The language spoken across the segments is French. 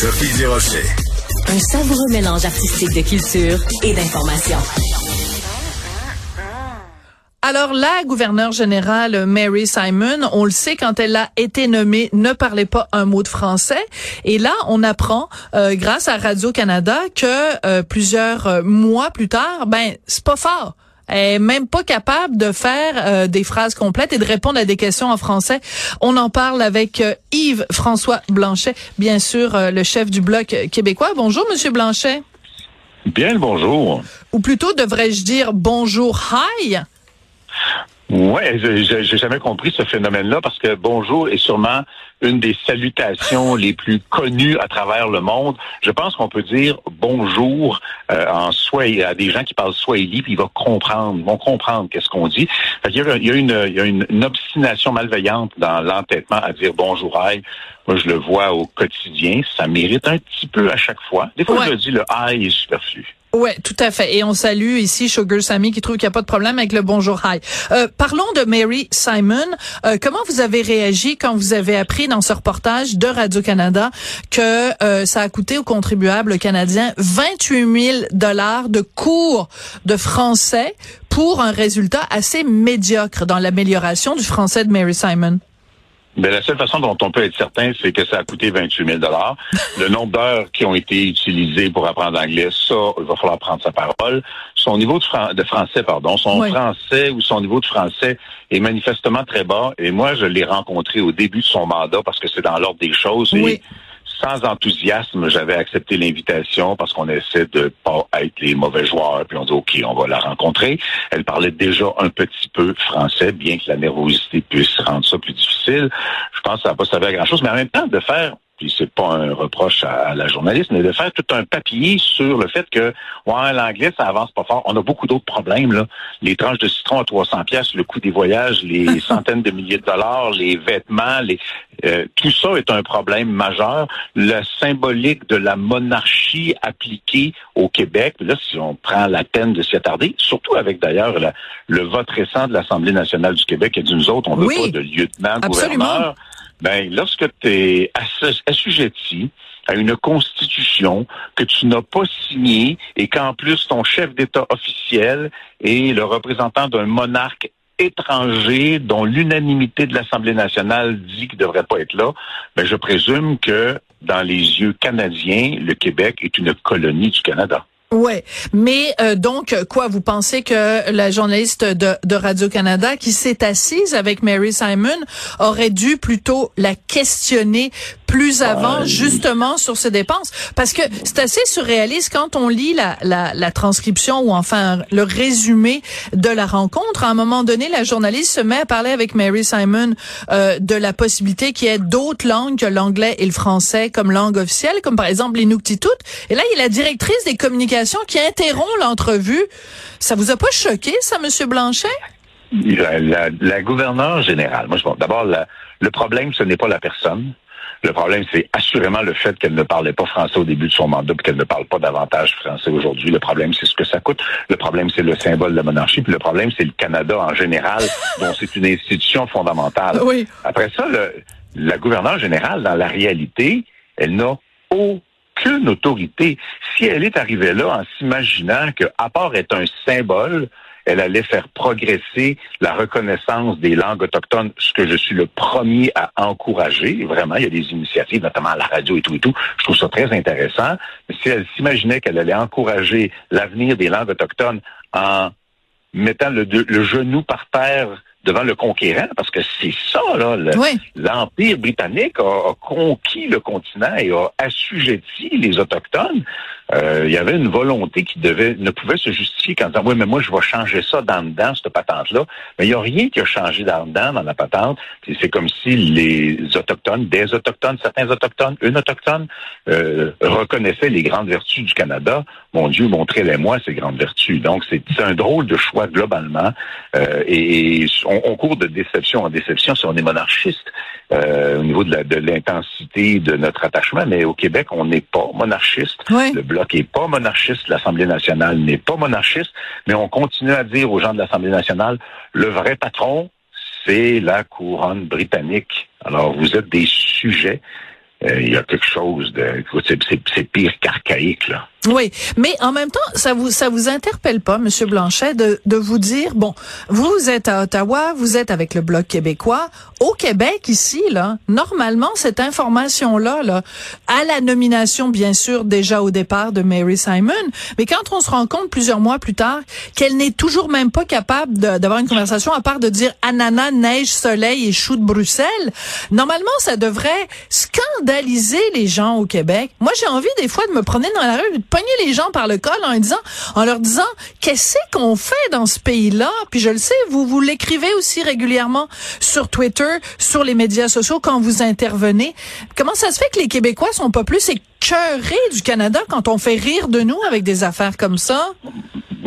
Sophie Durocher. Un savoureux mélange artistique de culture et d'information. Alors, la gouverneure générale Mary Simon, on le sait, quand elle a été nommée, ne parlait pas un mot de français. Et là, on apprend, euh, grâce à Radio-Canada, que euh, plusieurs euh, mois plus tard, ben, c'est pas fort. Est même pas capable de faire des phrases complètes et de répondre à des questions en français. On en parle avec Yves François Blanchet, bien sûr, le chef du bloc québécois. Bonjour, Monsieur Blanchet. Bien le bonjour. Ou plutôt, devrais-je dire bonjour, hi? Ouais, j'ai jamais compris ce phénomène-là parce que bonjour est sûrement une des salutations les plus connues à travers le monde. Je pense qu'on peut dire bonjour euh, en swahili à des gens qui parlent swahili, puis ils vont comprendre, vont comprendre qu'est-ce qu'on dit. il, y a, il, y a une, il y a une, obstination malveillante dans l'entêtement à dire bonjour aïe. Moi, je le vois au quotidien. Ça mérite un petit peu à chaque fois. Des fois, je dis le aïe est superflu. Ouais, tout à fait. Et on salue ici Sugar Sammy qui trouve qu'il n'y a pas de problème avec le bonjour hi. Euh, parlons de Mary Simon. Euh, comment vous avez réagi quand vous avez appris dans ce reportage de Radio-Canada que euh, ça a coûté aux contribuables canadiens 28 000 dollars de cours de français pour un résultat assez médiocre dans l'amélioration du français de Mary Simon? Mais la seule façon dont on peut être certain, c'est que ça a coûté 28 000 Le nombre d'heures qui ont été utilisées pour apprendre l'anglais, ça, il va falloir prendre sa parole. Son niveau de, de français, pardon, son français ou son niveau de français est manifestement très bas. Et moi, je l'ai rencontré au début de son mandat parce que c'est dans l'ordre des choses. Oui sans enthousiasme, j'avais accepté l'invitation parce qu'on essaie de pas être les mauvais joueurs. Puis on dit OK, on va la rencontrer. Elle parlait déjà un petit peu français, bien que la nervosité puisse rendre ça plus difficile. Je pense que ça va pas servir à grand chose, mais en même temps de faire puis c'est pas un reproche à, la journaliste, mais de faire tout un papier sur le fait que ouais, l'anglais, ça avance pas fort. On a beaucoup d'autres problèmes, là. Les tranches de citron à 300 pièces, le coût des voyages, les centaines de milliers de dollars, les vêtements, les euh, tout ça est un problème majeur. La symbolique de la monarchie appliquée au Québec, là, si on prend la peine de s'y attarder, surtout avec d'ailleurs le vote récent de l'Assemblée nationale du Québec et d'une autres, on veut pas de lieutenant-gouverneur ben, lorsque tu es assujetti à une constitution que tu n'as pas signée et qu'en plus ton chef d'État officiel est le représentant d'un monarque étranger dont l'unanimité de l'Assemblée nationale dit qu'il ne devrait pas être là, ben, je présume que dans les yeux canadiens, le Québec est une colonie du Canada. Ouais, mais euh, donc quoi Vous pensez que la journaliste de, de Radio Canada qui s'est assise avec Mary Simon aurait dû plutôt la questionner plus avant, justement sur ces dépenses, parce que c'est assez surréaliste quand on lit la, la, la, transcription ou enfin le résumé de la rencontre. À un moment donné, la journaliste se met à parler avec Mary Simon euh, de la possibilité qu'il y ait d'autres langues que l'anglais et le français comme langue officielle, comme par exemple l'Inuktitut. Et là, il y a la directrice des communications qui interrompt l'entrevue. Ça vous a pas choqué, ça, Monsieur Blanchet? La, la, la gouverneure générale. Moi, je d'abord, le problème, ce n'est pas la personne. Le problème, c'est assurément le fait qu'elle ne parlait pas français au début de son mandat, puis qu'elle ne parle pas davantage français aujourd'hui. Le problème, c'est ce que ça coûte. Le problème, c'est le symbole de la monarchie. Puis le problème, c'est le Canada en général, dont c'est une institution fondamentale. Oui. Après ça, la gouverneure générale, dans la réalité, elle n'a aucune autorité. Si elle est arrivée là en s'imaginant que, à part être un symbole, elle allait faire progresser la reconnaissance des langues autochtones, ce que je suis le premier à encourager. Vraiment, il y a des initiatives, notamment à la radio et tout et tout. Je trouve ça très intéressant. Mais si elle s'imaginait qu'elle allait encourager l'avenir des langues autochtones en mettant le, le genou par terre devant le conquérant, parce que c'est ça, là. L'Empire britannique a, conquis le continent et a assujetti les Autochtones. Euh, il y avait une volonté qui devait ne pouvait se justifier qu'en disant Oui, mais moi, je vais changer ça dans dedans, cette patente-là. Mais il n'y a rien qui a changé dans dedans, dans la patente. C'est comme si les Autochtones, des Autochtones, certains Autochtones, une Autochtone, euh, reconnaissaient les grandes vertus du Canada. Mon Dieu, montrez-les-moi ces grandes vertus. Donc, c'est un drôle de choix globalement. Euh, et on, court de déception en déception si on est monarchiste euh, au niveau de l'intensité de, notre attachement, mais au Québec, on n'est pas monarchiste. Le Bloc n'est pas monarchiste, l'Assemblée nationale n'est pas monarchiste, mais on continue à dire aux gens de l'Assemblée nationale, le vrai patron, c'est la couronne britannique. Alors, vous êtes des sujets euh, il y a quelque chose de, c'est pire qu'archaïque là. Oui, mais en même temps, ça vous ça vous interpelle pas, Monsieur Blanchet, de, de vous dire bon, vous êtes à Ottawa, vous êtes avec le bloc québécois, au Québec ici là, normalement cette information là là, à la nomination bien sûr déjà au départ de Mary Simon, mais quand on se rend compte plusieurs mois plus tard qu'elle n'est toujours même pas capable d'avoir une conversation à part de dire ananas, neige, soleil et chou de Bruxelles, normalement ça devrait scandaliser les gens au Québec. Moi j'ai envie des fois de me promener dans la rue pogner les gens par le col en disant, en leur disant, qu'est-ce qu'on fait dans ce pays-là? Puis je le sais, vous vous l'écrivez aussi régulièrement sur Twitter, sur les médias sociaux quand vous intervenez. Comment ça se fait que les Québécois sont pas plus du Canada quand on fait rire de nous avec des affaires comme ça?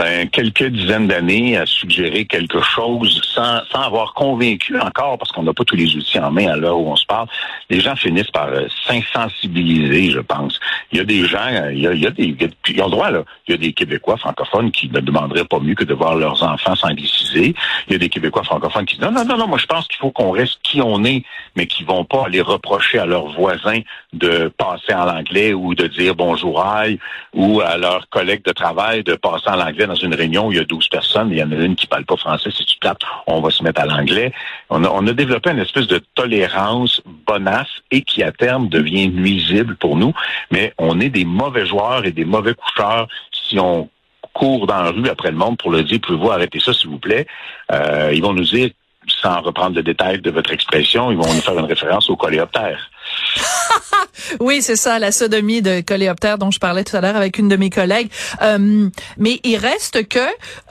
ben, quelques dizaines d'années à suggérer quelque chose sans, sans avoir convaincu encore, parce qu'on n'a pas tous les outils en main à l'heure où on se parle, les gens finissent par euh, s'insensibiliser, je pense. Il y a des gens, euh, il y a, il y a des, ils ont le droit, là. Il y a des Québécois francophones qui ne demanderaient pas mieux que de voir leurs enfants s'angliciser. Il y a des Québécois francophones qui disent non, non, non, non, moi je pense qu'il faut qu'on reste qui on est, mais qui vont pas aller reprocher à leurs voisins de passer en anglais ou de dire bonjour aïe ou à leurs collègues de travail de passer en anglais dans une réunion où il y a 12 personnes, il y en a une qui parle pas français, si tu tapes, on va se mettre à l'anglais. On a, on a développé une espèce de tolérance bonasse et qui à terme devient nuisible pour nous, mais on est des mauvais joueurs et des mauvais coucheurs si on court dans la rue après le monde pour le dire, pouvez-vous arrêter ça, s'il vous plaît? Euh, ils vont nous dire, sans reprendre le détail de votre expression, ils vont nous faire une référence au coléoptère. oui, c'est ça, la sodomie de coléoptère dont je parlais tout à l'heure avec une de mes collègues. Euh, mais il reste que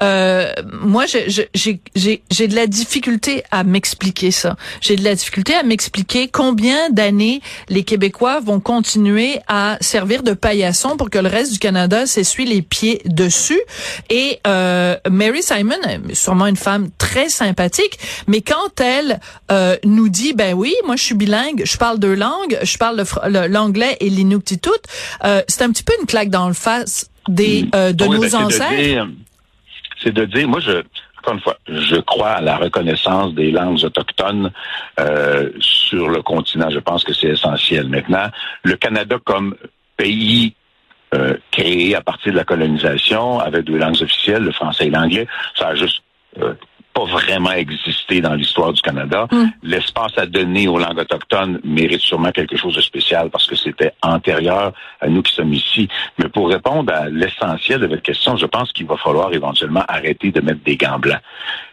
euh, moi, j'ai de la difficulté à m'expliquer ça. J'ai de la difficulté à m'expliquer combien d'années les Québécois vont continuer à servir de paillasson pour que le reste du Canada s'essuie les pieds dessus. Et euh, Mary Simon, sûrement une femme très sympathique, mais quand elle euh, nous dit, ben oui, moi je suis bilingue, je parle deux langues, je parle l'anglais et l'inuktitut, euh, c'est un petit peu une claque dans le face des mm. euh, de nos ben, ancêtres. C'est de, dire, moi je encore une fois, je crois à la reconnaissance des langues autochtones euh, sur le continent. Je pense que c'est essentiel. Maintenant, le Canada comme pays euh, créé à partir de la colonisation, avec deux langues officielles, le français et l'anglais, ça a juste euh, pas vraiment existé dans l'histoire du Canada. Hmm. L'espace à donner aux langues autochtones mérite sûrement quelque chose de spécial parce que c'était antérieur à nous qui sommes ici. Mais pour répondre à l'essentiel de votre question, je pense qu'il va falloir éventuellement arrêter de mettre des gants blancs.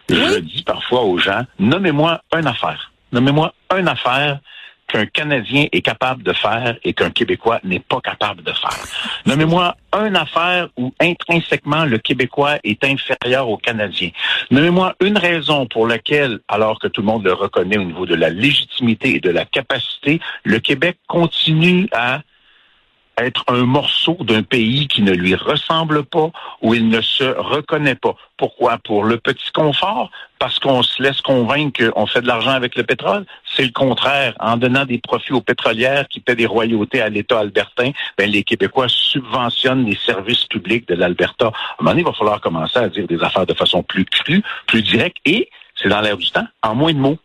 Je dis parfois aux gens, nommez-moi une affaire. Nommez-moi une affaire qu'un Canadien est capable de faire et qu'un Québécois n'est pas capable de faire. Nommez-moi une affaire où intrinsèquement le Québécois est inférieur au Canadien. Nommez-moi une raison pour laquelle, alors que tout le monde le reconnaît au niveau de la légitimité et de la capacité, le Québec continue à être un morceau d'un pays qui ne lui ressemble pas, où il ne se reconnaît pas. Pourquoi? Pour le petit confort? Parce qu'on se laisse convaincre qu'on fait de l'argent avec le pétrole? C'est le contraire. En donnant des profits aux pétrolières qui paient des royautés à l'État albertain, ben, les Québécois subventionnent les services publics de l'Alberta. À un moment donné, il va falloir commencer à dire des affaires de façon plus crue, plus directe, et c'est dans l'air du temps, en moins de mots.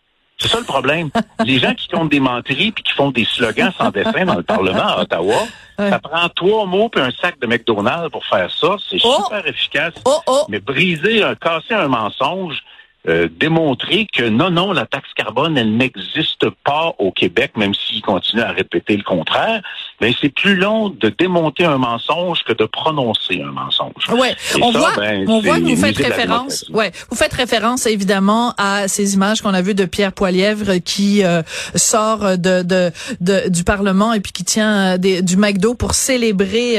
C'est ça le problème. Les gens qui comptent des menteries puis qui font des slogans sans dessin dans le Parlement à Ottawa, ça prend trois mots puis un sac de McDonald's pour faire ça. C'est oh! super efficace. Oh, oh! Mais briser, casser un mensonge, euh, démontrer que non, non, la taxe carbone, elle n'existe pas au Québec, même s'il continue à répéter le contraire, mais c'est plus long de démonter un mensonge que de prononcer un mensonge. Ouais, on voit, ben, on voit que vous faites référence, ouais, vous faites référence évidemment à ces images qu'on a vues de Pierre Poilièvre qui euh, sort de, de, de, du Parlement et puis qui tient euh, des, du McDo pour célébrer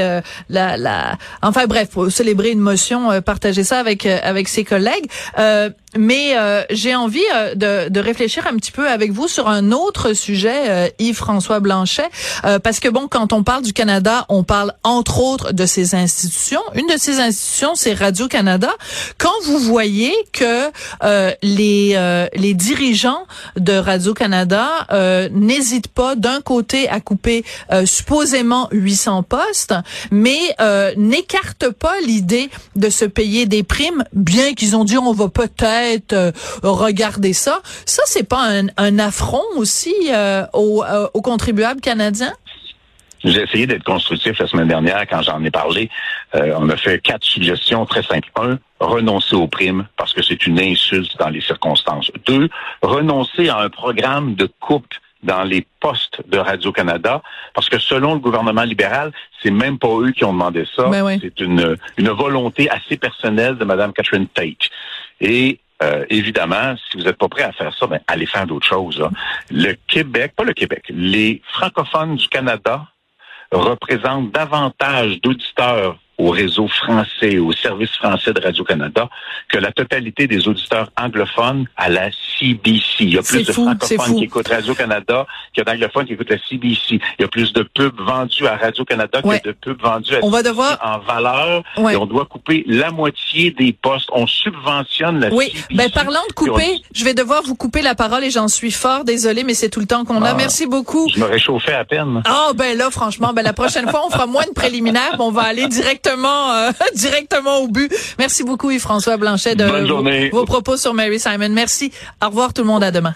la, la, enfin bref, pour célébrer une motion, partager ça avec avec ses collègues. Mais euh, j'ai envie euh, de, de, réfléchir un petit peu avec vous sur un autre sujet, euh, Yves-François Blanchet, parce que bon, quand on parle du Canada, on parle entre autres de ses institutions. Une de ces institutions, c'est Radio-Canada. Quand vous voyez que euh, les, euh, les dirigeants de Radio-Canada euh, n'hésitent pas d'un côté à couper supposément 800 postes, mais n'écartent pas l'idée de se payer des primes, bien qu'ils ont dit on va peut-être regarder ça. Ça, c'est pas un, un affront aussi aux, aux contribuables canadiens? J'ai essayé d'être constructif la semaine dernière quand j'en ai parlé. Euh, on a fait quatre suggestions très simples. Un, renoncer aux primes parce que c'est une insulte dans les circonstances. Deux, renoncer à un programme de coupe dans les postes de Radio-Canada, parce que selon le gouvernement libéral, c'est même pas eux qui ont demandé ça. Ben c'est une, une volonté assez personnelle de Mme Catherine Tate. Et euh, évidemment, si vous n'êtes pas prêt à faire ça, ben, allez faire d'autres choses. Le Québec, pas le Québec, les francophones du Canada représentent davantage d'auditeurs au réseau français, au service français de Radio-Canada, que la totalité des auditeurs anglophones à la CBC. Il y a plus de francophones qui écoutent Radio-Canada qu'il y a d'anglophones qui écoutent la CBC. Il y a plus de pubs vendus à Radio-Canada y a de pubs vendus à on va devoir... en valeur. Et on doit couper la moitié des postes. On subventionne la oui. Ben, parlant de couper, je vais devoir vous couper la parole et j'en suis fort désolé, mais c'est tout le temps qu'on a. Ah. Merci beaucoup. Je me réchauffais à peine. Ah, ben là, franchement, ben la prochaine fois, on fera moins de préliminaires, on va aller directement euh, directement, au but. Merci beaucoup Yves-François Blanchet de vos, vos propos sur Mary Simon. Merci. Au revoir tout le monde. À demain.